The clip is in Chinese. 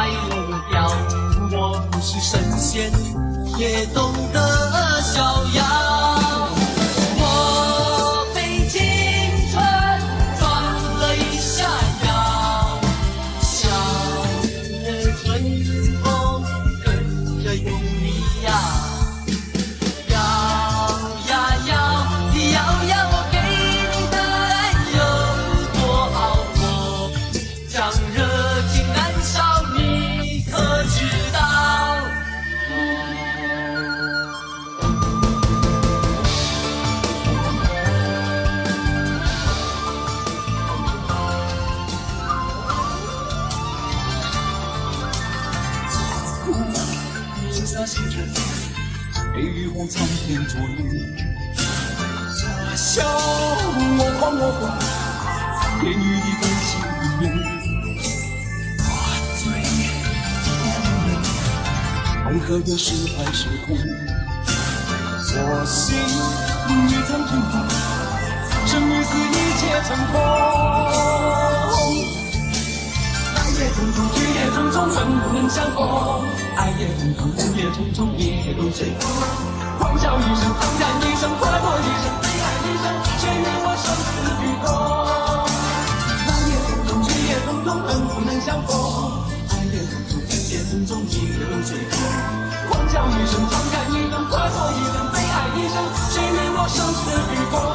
快乐掉，我不是神仙，也懂得逍遥。年少心春，被玉皇苍天捉弄。假笑我狂我疯，言语的感情缘。我醉，爱河的是海是空。我心你曾成空，生与死一切成空。爱也匆匆，去也匆匆，恨不能相逢。爱也匆匆，风中，一切都随风。狂笑一声，长叹一声，快活一生，悲哀一生，谁与我生死与共？风也匆匆，去也匆匆，恨不能相逢。爱也匆匆，恨也匆匆，一切都随风。狂笑一声，长叹一声，快活一生，悲哀一生，谁与我生死与共？